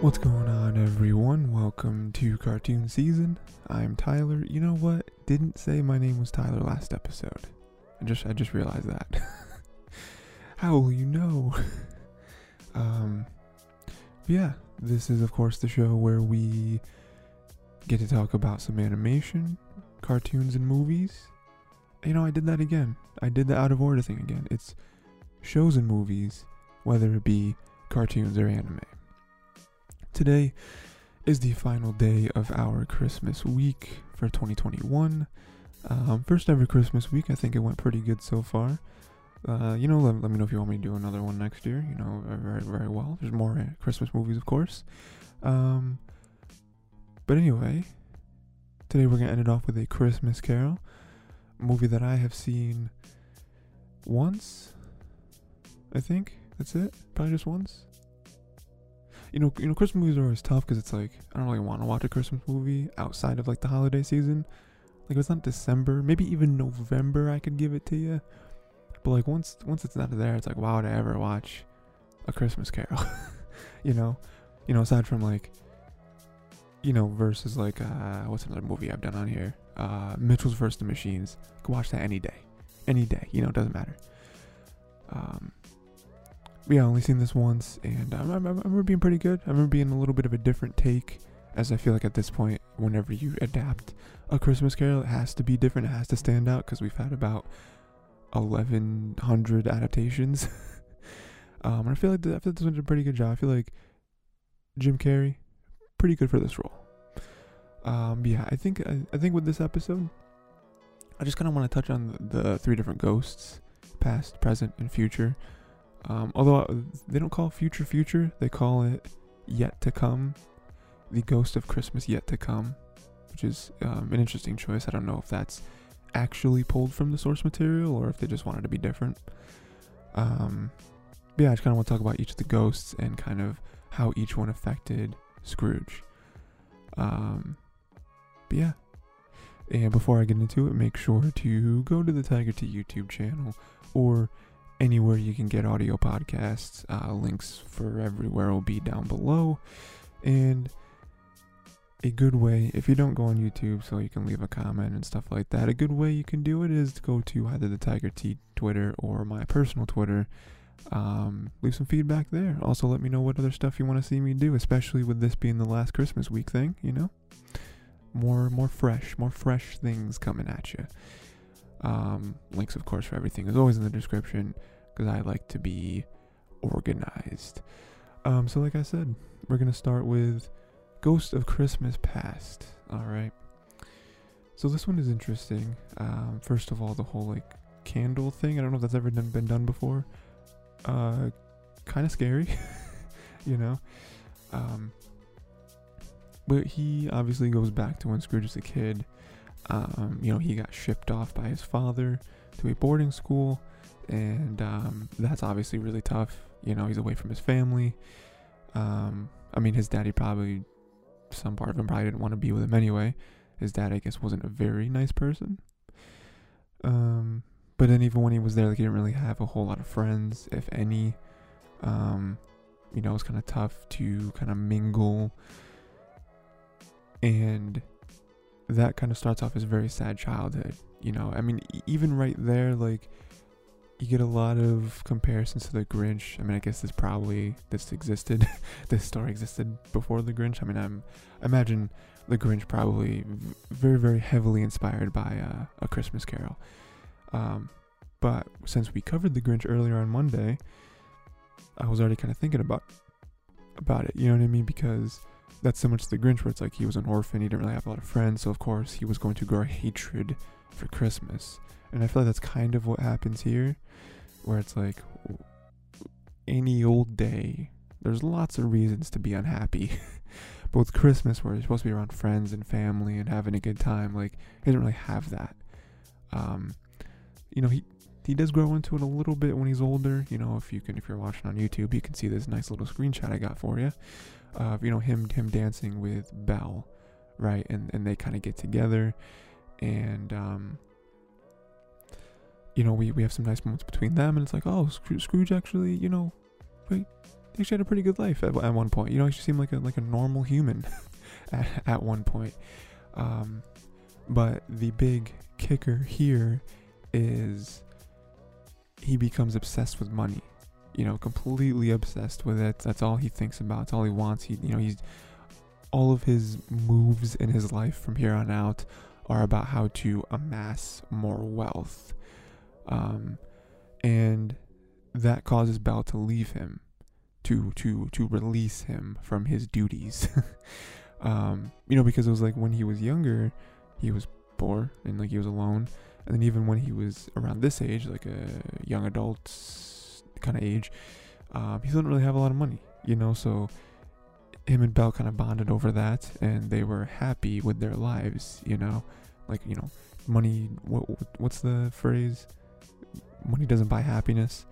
What's going on, everyone? Welcome to cartoon season. I'm Tyler. You know what? Didn't say my name was Tyler last episode. I just I just realized that. How will you know? um, yeah, this is of course the show where we get to talk about some animation, cartoons, and movies. You know, I did that again. I did the out of order thing again. It's shows and movies, whether it be cartoons or anime. Today is the final day of our Christmas week for 2021. Um, first ever Christmas week. I think it went pretty good so far. Uh, you know, let, let, me know if you want me to do another one next year. You know, very, very well. There's more uh, Christmas movies, of course. Um, but anyway, today we're going to end it off with a Christmas Carol movie that I have seen once. I think that's it. Probably just once you know, you know, Christmas movies are always tough because it's like I don't really want to watch a Christmas movie outside of like the holiday season. Like if it's not December, maybe even November, I could give it to you. But like once once it's not there, it's like why would I ever watch a Christmas Carol? you know, you know, aside from like, you know, versus like uh, what's another movie I've done on here? Uh, Mitchell's vs. the Machines. I could watch that any day, any day. You know, it doesn't matter. Um, yeah, I only seen this once, and I, I, remember being pretty good. I remember being a little bit of a different take, as I feel like at this point, whenever you adapt a Christmas Carol, it has to be different. It has to stand out because we've had about 1,100 adaptations. um, and I feel like I feel like this one's a pretty good job. I feel like Jim Carrey, pretty good for this role. Um, yeah, I think I, I think with this episode, I just kind of want to touch on the, the three different ghosts, past, present, and future. Um, although uh, they don't call future future, they call it yet to come, the ghost of Christmas yet to come, which is um, an interesting choice. I don't know if that's actually pulled from the source material or if they just wanted to be different. Um, but yeah, I just kind of want to talk about each of the ghosts and kind of how each one affected Scrooge. Um, but yeah. And before I get into it, make sure to go to the Tiger T YouTube channel or anywhere you can get audio podcasts. Uh, links for everywhere will be down below. And a good way, if you don't go on YouTube so you can leave a comment and stuff like that, a good way you can do it is to go to either the Tiger T Twitter or my personal Twitter. Um, leave some feedback there. Also, let me know what other stuff you want to see me do, especially with this being the last Christmas week thing, you know? More, more fresh, more fresh things coming at you. Um, links, of course, for everything is always in the description because I like to be organized. Um, so, like I said, we're gonna start with Ghost of Christmas Past. All right. So this one is interesting. Um, first of all, the whole like candle thing. I don't know if that's ever done, been done before. Uh, kind of scary, you know. Um, but he obviously goes back to when Scrooge was a kid um, you know, he got shipped off by his father to a boarding school, and um, that's obviously really tough. You know, he's away from his family. Um, I mean, his daddy probably, some part of him probably didn't want to be with him anyway. His dad, I guess, wasn't a very nice person. Um, but then even when he was there, like he didn't really have a whole lot of friends, if any. Um, you know, it was kind of tough to kind of mingle. And that kind of starts off as very sad childhood. You know, I mean, even right there, like you get a lot of comparisons to the Grinch. I mean, I guess this probably this existed, this story existed before the Grinch. I mean, I'm I imagine the Grinch probably very very heavily inspired by uh, a Christmas Carol. Um, but since we covered the Grinch earlier on Monday, I was already kind of thinking about about it. You know what I mean? Because that's so much the Grinch, where it's like he was an orphan, he didn't really have a lot of friends, so of course he was going to grow hatred for Christmas. And I feel like that's kind of what happens here, where it's like any old day, there's lots of reasons to be unhappy. but with Christmas, where you're supposed to be around friends and family and having a good time, like he didn't really have that. Um, you know, he he does grow into it a little bit when he's older. You know, if you can, if you're watching on YouTube, you can see this nice little screenshot I got for you of you know him him dancing with Belle, right? And and they kind of get together, and um, you know we we have some nice moments between them, and it's like oh Scrooge actually you know, wait, actually had a pretty good life at, at one point. You know, he seemed like a like a normal human at, at one point. Um, but the big kicker here is he becomes obsessed with money. You know, completely obsessed with it. That's all he thinks about. It's all he wants. He, you know, he's all of his moves in his life from here on out are about how to amass more wealth. Um, and that causes Belle to leave him, to to to release him from his duties. um, you know, because it was like when he was younger, he was poor and like he was alone, and then even when he was around this age, like a young adult kind of age, um, he didn't really have a lot of money. You know, so him and Belle kind of bonded over that, and they were happy with their lives. You know, like you know, money. What what's the phrase? Money doesn't buy happiness.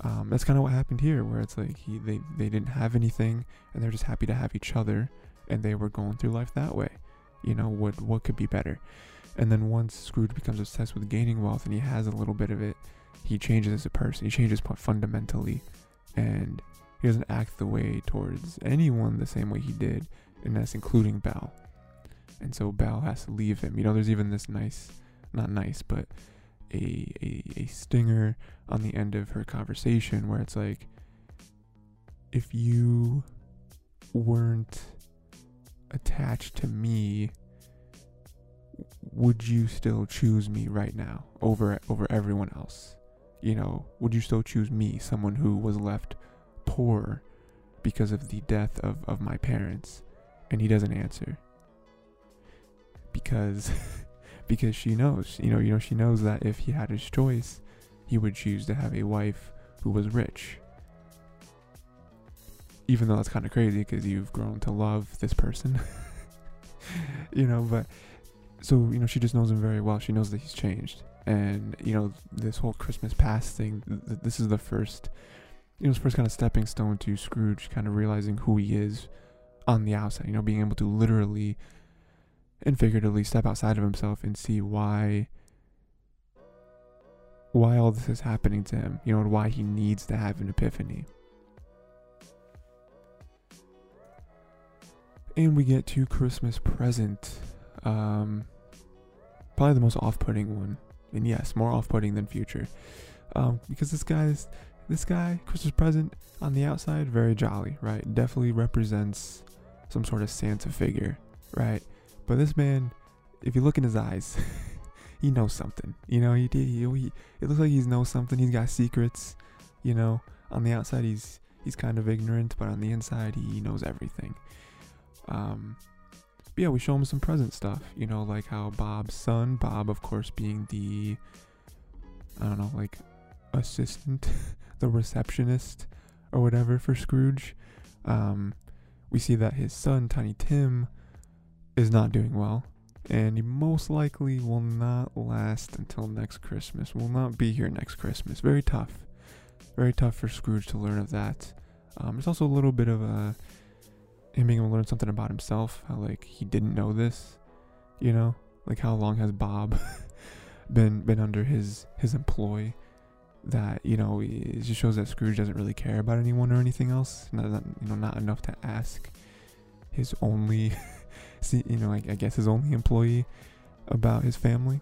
Um, that's kind of what happened here, where it's like he they they didn't have anything, and they're just happy to have each other, and they were going through life that way. You know what what could be better? And then once Scrooge becomes obsessed with gaining wealth, and he has a little bit of it, he changes as a person. He changes fundamentally, and he doesn't act the way towards anyone the same way he did, and that's including Belle. And so Belle has to leave him. You know, there's even this nice, not nice, but a, a, a stinger on the end of her conversation where it's like, if you weren't attached to me, would you still choose me right now over over everyone else? You know, would you still choose me, someone who was left poor because of the death of, of my parents? And he doesn't answer. Because because she knows, you know, you know, she knows that if he had his choice, he would choose to have a wife who was rich. Even though that's kind of crazy because you've grown to love this person. you know, but so, you know, she just knows him very well. She knows that he's changed. And, you know, this whole Christmas past thing, th- this is the first, you know, his first kind of stepping stone to Scrooge kind of realizing who he is on the outside, you know, being able to literally and figuratively step outside of himself and see why why all this is happening to him, you know, and why he needs to have an epiphany. And we get to Christmas present. Um, probably the most off-putting one, and yes, more off-putting than future, um, because this guy's this guy Christmas present on the outside very jolly, right? Definitely represents some sort of Santa figure, right? But this man, if you look in his eyes, he knows something. You know, he, he, he it looks like he knows something. He's got secrets. You know, on the outside he's he's kind of ignorant, but on the inside he knows everything. Um, but yeah, we show him some present stuff. You know, like how Bob's son, Bob, of course, being the I don't know, like assistant, the receptionist, or whatever for Scrooge. Um, we see that his son, Tiny Tim, is not doing well, and he most likely will not last until next Christmas. Will not be here next Christmas. Very tough. Very tough for Scrooge to learn of that. Um, there's also a little bit of a him being able to learn something about himself. How like he didn't know this, you know, like how long has Bob been been under his his employ? That you know, it just shows that Scrooge doesn't really care about anyone or anything else. Not, not you know, not enough to ask his only see, you know, I, I, guess his only employee about his family.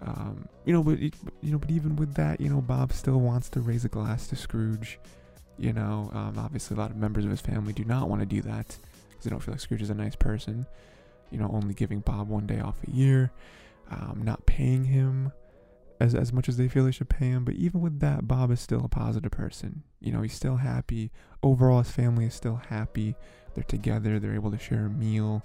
Um, you know, but you know, but even with that, you know, Bob still wants to raise a glass to Scrooge. You know, um, obviously, a lot of members of his family do not want to do that because they don't feel like Scrooge is a nice person. You know, only giving Bob one day off a year, um, not paying him as as much as they feel they should pay him. But even with that, Bob is still a positive person. You know, he's still happy. Overall, his family is still happy they're together, they're able to share a meal,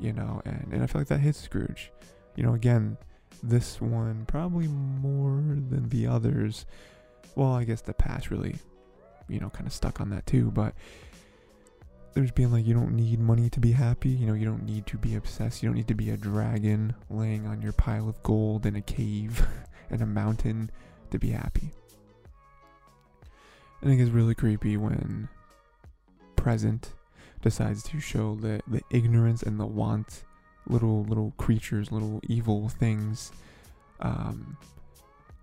you know, and, and I feel like that hits Scrooge. You know, again, this one probably more than the others. Well, I guess the past really, you know, kind of stuck on that too, but there's being like you don't need money to be happy you know you don't need to be obsessed you don't need to be a dragon laying on your pile of gold in a cave in a mountain to be happy i think it's really creepy when present decides to show the, the ignorance and the want little little creatures, little evil things. Um,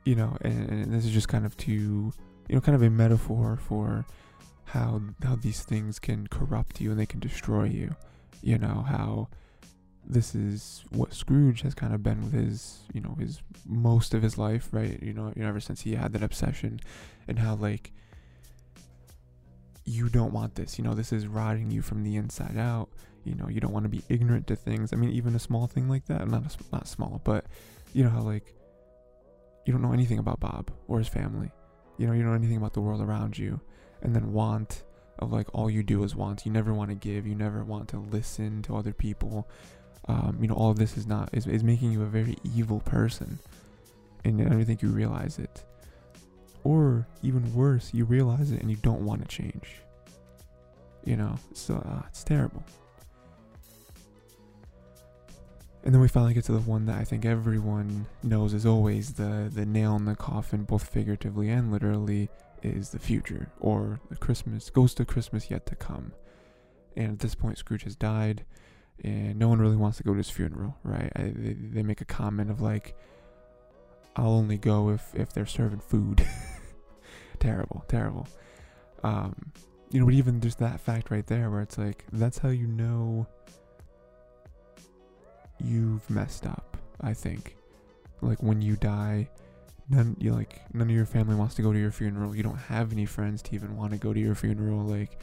you know, and, and this is just kind of to you know, kind of a metaphor for how how these things can corrupt you and they can destroy you. You know how this is what Scrooge has kind of been with his, you know, his most of his life, right? You know, you know, ever since he had that obsession, and how like you don't want this. You know, this is rotting you from the inside out. You know, you don't want to be ignorant to things. I mean, even a small thing like that, not a, not small, but you know how like you don't know anything about Bob or his family. You know, you don't know anything about the world around you, and then want of like all you do is want. You never want to give. You never want to listen to other people. Um, you know, all of this is not is, is making you a very evil person, and I don't think you realize it. Or even worse, you realize it and you don't want to change. You know, so uh, it's terrible. And then we finally get to the one that I think everyone knows is always the the nail in the coffin, both figuratively and literally, is the future or the Christmas ghost of Christmas yet to come. And at this point, Scrooge has died, and no one really wants to go to his funeral, right? I, they, they make a comment of like, "I'll only go if if they're serving food." terrible, terrible. Um, you know, but even just that fact right there, where it's like, that's how you know you've messed up. I think, like when you die, none you like none of your family wants to go to your funeral. You don't have any friends to even want to go to your funeral. Like,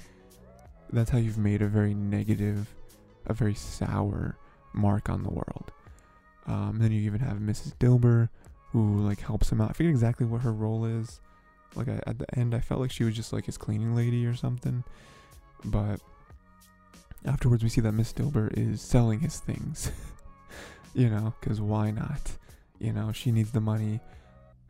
that's how you've made a very negative, a very sour mark on the world. Um, then you even have Mrs. Dilber, who like helps him out. I forget exactly what her role is. Like I, at the end, I felt like she was just like his cleaning lady or something. But afterwards, we see that Miss Dilber is selling his things. you know, because why not? You know, she needs the money.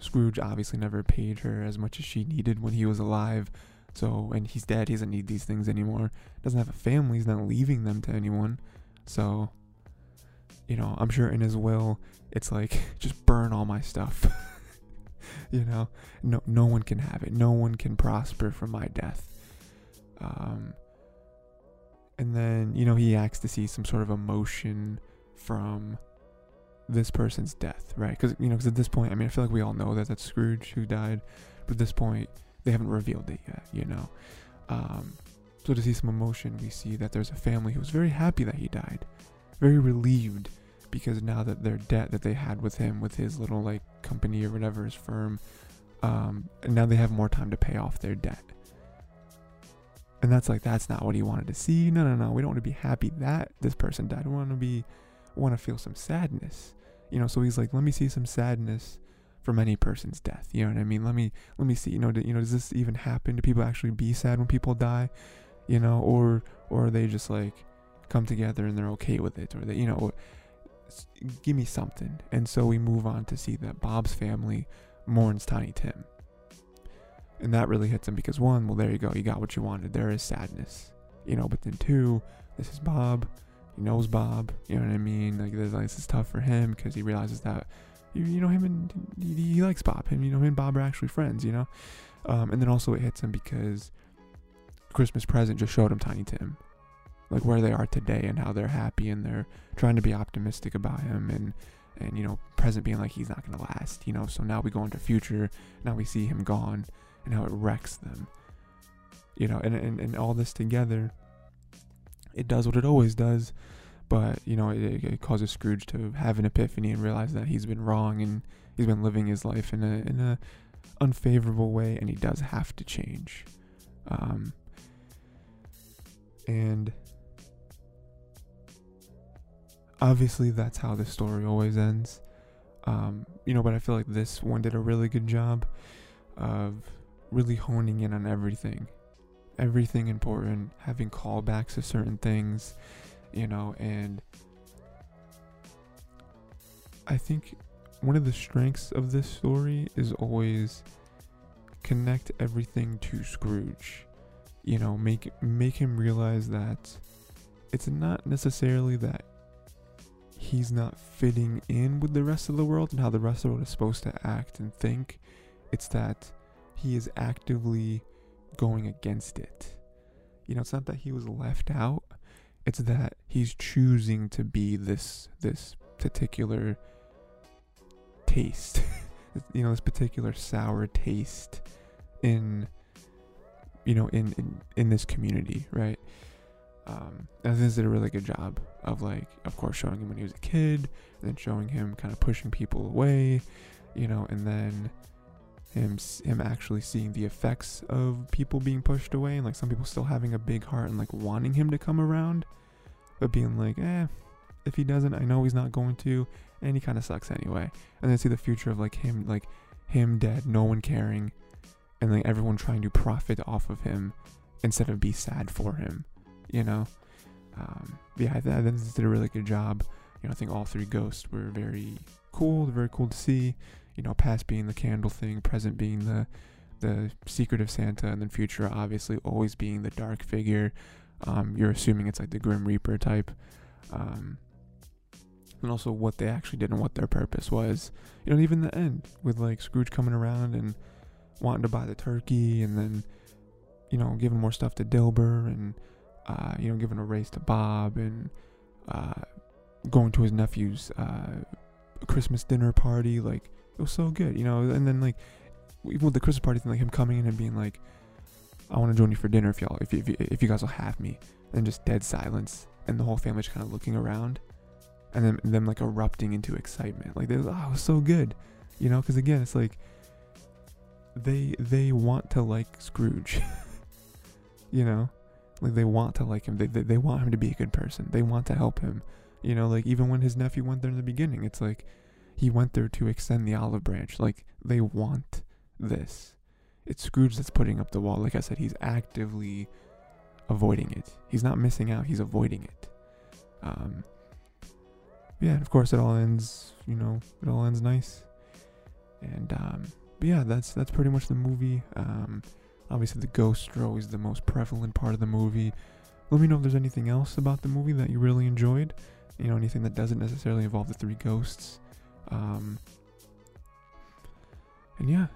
Scrooge obviously never paid her as much as she needed when he was alive. So, and he's dead. He doesn't need these things anymore. Doesn't have a family. He's not leaving them to anyone. So, you know, I'm sure in his will, it's like, just burn all my stuff. you know, no, no one can have it. No one can prosper from my death. Um, and then, you know, he acts to see some sort of emotion from this person's death, right? Because you know, because at this point, I mean, I feel like we all know that that's Scrooge who died, but at this point, they haven't revealed it yet, you know. Um, so to see some emotion, we see that there's a family who was very happy that he died, very relieved because now that their debt that they had with him, with his little like company or whatever, his firm, um, now they have more time to pay off their debt. And that's like that's not what he wanted to see. No, no, no. We don't want to be happy that this person died. We want to be want to feel some sadness. You know, so he's like, let me see some sadness from any person's death. You know what I mean? Let me let me see. You know, do, you know, does this even happen? Do people actually be sad when people die? You know, or or are they just like come together and they're okay with it, or they, you know, give me something. And so we move on to see that Bob's family mourns Tiny Tim. And that really hits him because one, well, there you go, you got what you wanted. There is sadness, you know. But then two, this is Bob he knows Bob. You know what I mean? Like this, like, this is tough for him because he realizes that you, know him and he, he, likes Bob. Him, you know, him and Bob are actually friends. You know, um, and then also it hits him because Christmas present just showed him Tiny Tim, like where they are today and how they're happy and they're trying to be optimistic about him and and you know present being like he's not gonna last. You know, so now we go into future. Now we see him gone and how it wrecks them. You know, and and, and all this together it does what it always does. But you know, it, it causes Scrooge to have an epiphany and realize that he's been wrong and he's been living his life in a in a unfavorable way, and he does have to change. Um, and obviously, that's how the story always ends. Um, you know, but I feel like this one did a really good job of really honing in on everything everything important, having callbacks to certain things, you know, and I think one of the strengths of this story is always connect everything to Scrooge. You know, make make him realize that it's not necessarily that he's not fitting in with the rest of the world and how the rest of the world is supposed to act and think. It's that he is actively going against it. You know, it's not that he was left out. It's that he's choosing to be this this particular taste. you know, this particular sour taste in you know, in in, in this community, right? Um, they did a really good job of like, of course, showing him when he was a kid, and then showing him kind of pushing people away, you know, and then him him actually seeing the effects of people being pushed away, and like some people still having a big heart and like wanting him to come around, but being like, eh, if he doesn't, I know he's not going to, and he kind of sucks anyway. And then see the future of like him, like him dead, no one caring, and like everyone trying to profit off of him instead of be sad for him, you know. Um, yeah, I, th- I think did a really good job. You know, I think all three ghosts were very cool, very cool to see. You know, past being the candle thing, present being the the secret of Santa, and then future obviously always being the dark figure. Um, you're assuming it's like the Grim Reaper type. Um, and also what they actually did and what their purpose was. You know, even the end with like Scrooge coming around and wanting to buy the turkey, and then you know giving more stuff to Dilber, and uh, you know giving a raise to Bob, and uh, going to his nephew's uh, Christmas dinner party. Like it was so good, you know. And then like even with the Christmas party thing, like him coming in and being like, "I want to join you for dinner if y'all, if you, if you, if you guys will have me," and just dead silence, and the whole family just kind of looking around and then them like erupting into excitement. Like they, oh, it was so good, you know? Because again, it's like they they want to like Scrooge, you know, like they want to like him. They, they they want him to be a good person. They want to help him, you know. Like even when his nephew went there in the beginning, it's like he went there to extend the olive branch. Like they want this. It's Scrooge that's putting up the wall. Like I said, he's actively avoiding it. He's not missing out. He's avoiding it. Um, yeah, and of course it all ends, you know, it all ends nice. And um, but yeah, that's that's pretty much the movie. Um, obviously the ghosts are always the most prevalent part of the movie. Let me know if there's anything else about the movie that you really enjoyed. You know, anything that doesn't necessarily involve the three ghosts. Um, and yeah,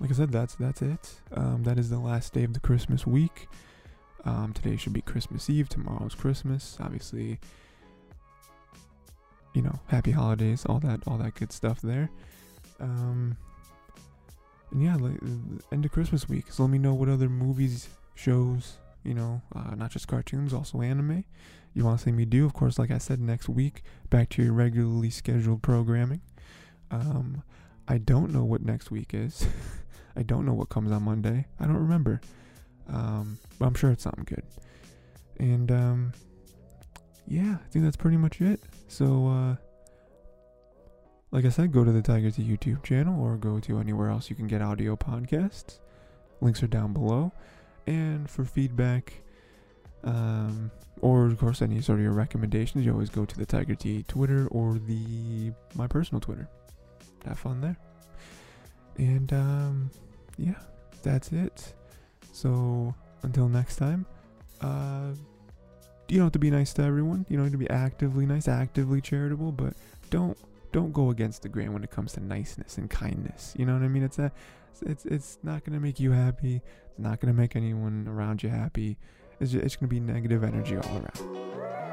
like I said, that's that's it. Um, that is the last day of the Christmas week. Um, today should be Christmas Eve. Tomorrow's Christmas. Obviously, you know, happy holidays, all that, all that good stuff there. Um, and yeah, like end of Christmas week. So let me know what other movies, shows, you know, uh, not just cartoons, also anime. You want to see me do? Of course, like I said, next week back to your regularly scheduled programming. Um, I don't know what next week is. I don't know what comes on Monday. I don't remember. Um, but I'm sure it's something good. And um, yeah, I think that's pretty much it. So, uh, like I said, go to the Tiger T YouTube channel or go to anywhere else you can get audio podcasts. Links are down below. And for feedback, um, or of course any sort of your recommendations, you always go to the Tiger T Twitter or the my personal Twitter. Have fun there. And um, yeah, that's it. So until next time, uh, you don't have to be nice to everyone. You don't have to be actively nice, actively charitable, but don't don't go against the grain when it comes to niceness and kindness. You know what I mean? It's a, it's it's not gonna make you happy. It's not gonna make anyone around you happy. It's just, it's gonna be negative energy all around.